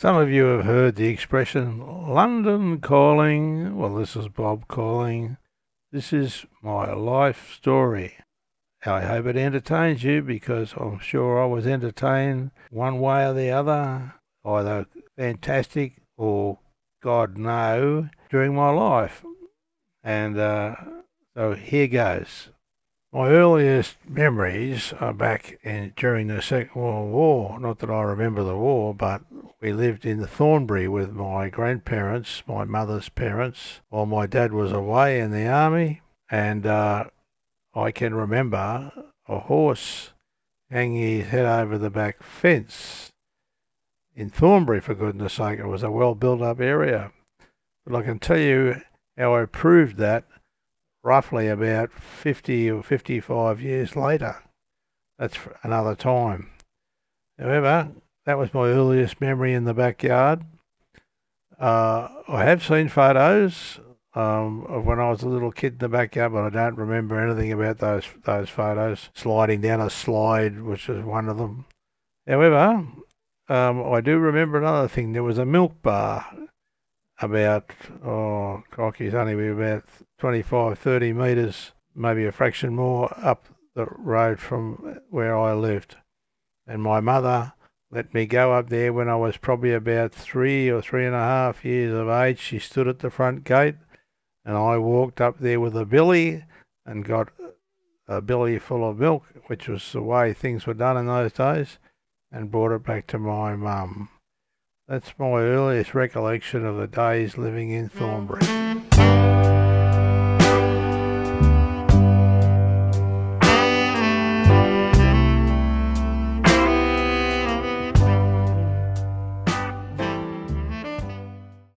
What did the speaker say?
Some of you have heard the expression London calling. Well, this is Bob calling. This is my life story. I hope it entertains you because I'm sure I was entertained one way or the other, either fantastic or God no, during my life. And uh, so here goes. My earliest memories are back in, during the Second World War. Not that I remember the war, but we lived in Thornbury with my grandparents, my mother's parents, while my dad was away in the army. And uh, I can remember a horse hanging his head over the back fence in Thornbury, for goodness sake. It was a well built up area. But I can tell you how I proved that roughly about 50 or 55 years later. That's another time. However, that was my earliest memory in the backyard. Uh, I have seen photos um, of when I was a little kid in the backyard, but I don't remember anything about those those photos. Sliding down a slide, which was one of them. However, um, I do remember another thing. There was a milk bar about, oh, crikey, only about 25, 30 metres, maybe a fraction more up the road from where I lived. And my mother let me go up there when I was probably about three or three and a half years of age. She stood at the front gate and I walked up there with a billy and got a billy full of milk, which was the way things were done in those days, and brought it back to my mum. That's my earliest recollection of the days living in mm. Thornbury.